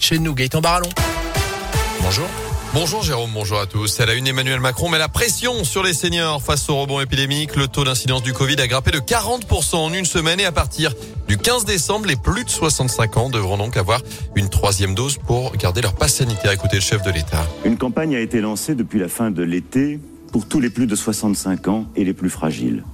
de chez nous. Gaëtan Barallon. Bonjour. Bonjour Jérôme, bonjour à tous. Elle a une Emmanuel Macron met la pression sur les seniors face au rebond épidémique. Le taux d'incidence du Covid a grimpé de 40% en une semaine et à partir du 15 décembre, les plus de 65 ans devront donc avoir une troisième dose pour garder leur passe sanitaire. Écoutez le chef de l'État. Une campagne a été lancée depuis la fin de l'été pour tous les plus de 65 ans et les plus fragiles.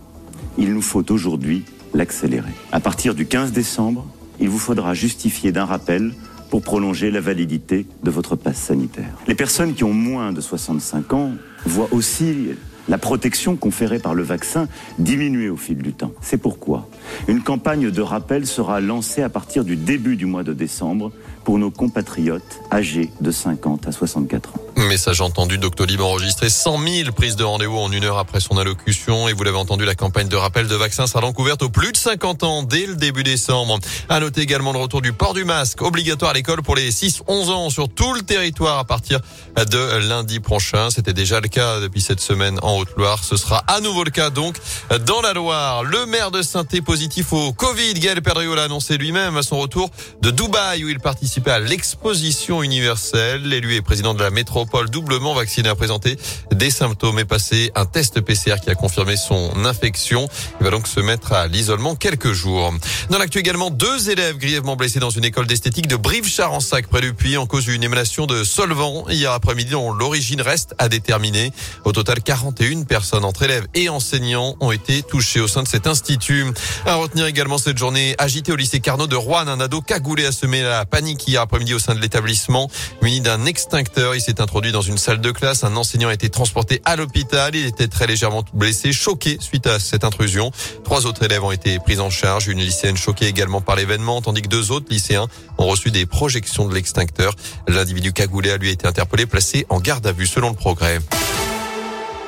Il nous faut aujourd'hui l'accélérer. À partir du 15 décembre, il vous faudra justifier d'un rappel pour prolonger la validité de votre passe sanitaire. Les personnes qui ont moins de 65 ans voient aussi la protection conférée par le vaccin diminuer au fil du temps. C'est pourquoi une campagne de rappel sera lancée à partir du début du mois de décembre pour nos compatriotes âgés de 50 à 64 ans. Message entendu, Doctolib enregistré 100 000 prises de rendez-vous en une heure après son allocution. Et vous l'avez entendu, la campagne de rappel de vaccins sera donc ouverte aux plus de 50 ans dès le début décembre. À noter également le retour du port du masque obligatoire à l'école pour les 6-11 ans sur tout le territoire à partir de lundi prochain. C'était déjà le cas depuis cette semaine en Haute-Loire. Ce sera à nouveau le cas donc dans la Loire. Le maire de saint positif au Covid. Gaël Perdriau l'a annoncé lui-même à son retour de Dubaï où il participait à l'exposition universelle. L'élu et président de la métropole Paul doublement vacciné a présenté des symptômes et passé un test PCR qui a confirmé son infection. Il va donc se mettre à l'isolement quelques jours. Dans l'actu également, deux élèves grièvement blessés dans une école d'esthétique de Brive-Charensac près du Puy en cause d'une émanation de solvant hier après-midi dont l'origine reste à déterminer. Au total, 41 personnes entre élèves et enseignants ont été touchées au sein de cet institut. À retenir également cette journée agitée au lycée Carnot de Rouen, un ado cagoulé a semé la panique hier après-midi au sein de l'établissement. Muni d'un extincteur, il s'est introduit dans une salle de classe. Un enseignant a été transporté à l'hôpital. Il était très légèrement blessé, choqué suite à cette intrusion. Trois autres élèves ont été pris en charge. Une lycéenne choquée également par l'événement, tandis que deux autres lycéens ont reçu des projections de l'extincteur. L'individu cagoulé a lui été interpellé, placé en garde à vue selon le progrès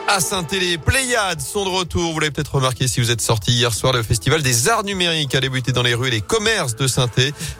à saint Les Pléiades sont de retour. Vous l'avez peut-être remarqué si vous êtes sorti hier soir. Le festival des arts numériques a débuté dans les rues et les commerces de saint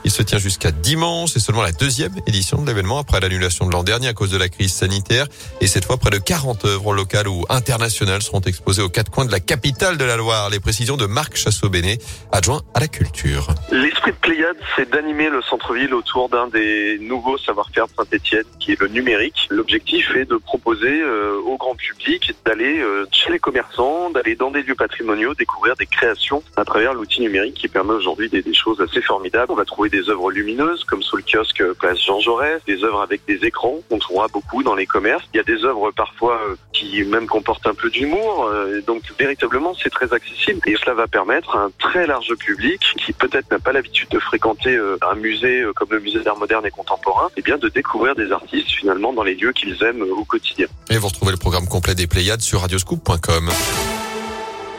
Il se tient jusqu'à dimanche. C'est seulement la deuxième édition de l'événement après l'annulation de l'an dernier à cause de la crise sanitaire. Et cette fois, près de 40 œuvres locales ou internationales seront exposées aux quatre coins de la capitale de la Loire. Les précisions de Marc Chassot-Bénet, adjoint à la culture. L'esprit de Pléiades, c'est d'animer le centre-ville autour d'un des nouveaux savoir-faire de Saint-Etienne, qui est le numérique. L'objectif est de proposer euh, au grand public d'aller euh, chez les commerçants, d'aller dans des lieux patrimoniaux, découvrir des créations à travers l'outil numérique qui permet aujourd'hui des, choses assez formidables. On va trouver des œuvres lumineuses comme sous le kiosque place Jean Jaurès, des œuvres avec des écrans qu'on trouvera beaucoup dans les commerces. Il y a des œuvres parfois euh, qui même comportent un peu d'humour. Euh, donc véritablement c'est très accessible et cela va permettre à un très large public qui peut-être n'a pas l'habitude de fréquenter un musée comme le musée d'art moderne et contemporain, et eh bien de découvrir des artistes finalement dans les lieux qu'ils aiment au quotidien. Et vous retrouvez le programme complet des Sur radioscoop.com.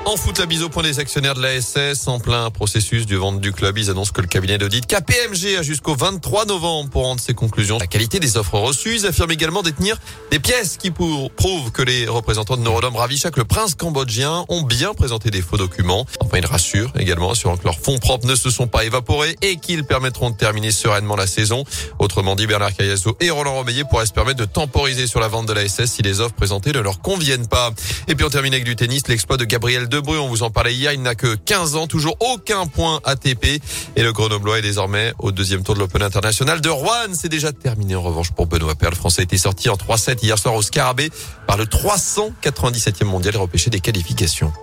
En foot, la bise au point des actionnaires de la SS en plein processus du vente du club. Ils annoncent que le cabinet d'audit KPMG a jusqu'au 23 novembre pour rendre ses conclusions. La qualité des offres reçues. Ils affirment également détenir des pièces qui prouvent que les représentants de Norodom Ravichak, le prince cambodgien, ont bien présenté des faux documents. Enfin, ils rassurent également, assurant que leurs fonds propres ne se sont pas évaporés et qu'ils permettront de terminer sereinement la saison. Autrement dit, Bernard Cayazo et Roland Romeillet pourraient se permettre de temporiser sur la vente de la SS si les offres présentées ne leur conviennent pas. Et puis on termine avec du tennis, l'exploit de Gabriel Debreu, on vous en parlait hier, il n'a que 15 ans, toujours aucun point ATP. Et le Grenoblois est désormais au deuxième tour de l'Open International de Rouen. C'est déjà terminé en revanche pour Benoît Paire. Le Français a été sorti en 3-7 hier soir au Scarabée par le 397e mondial et repêché des qualifications.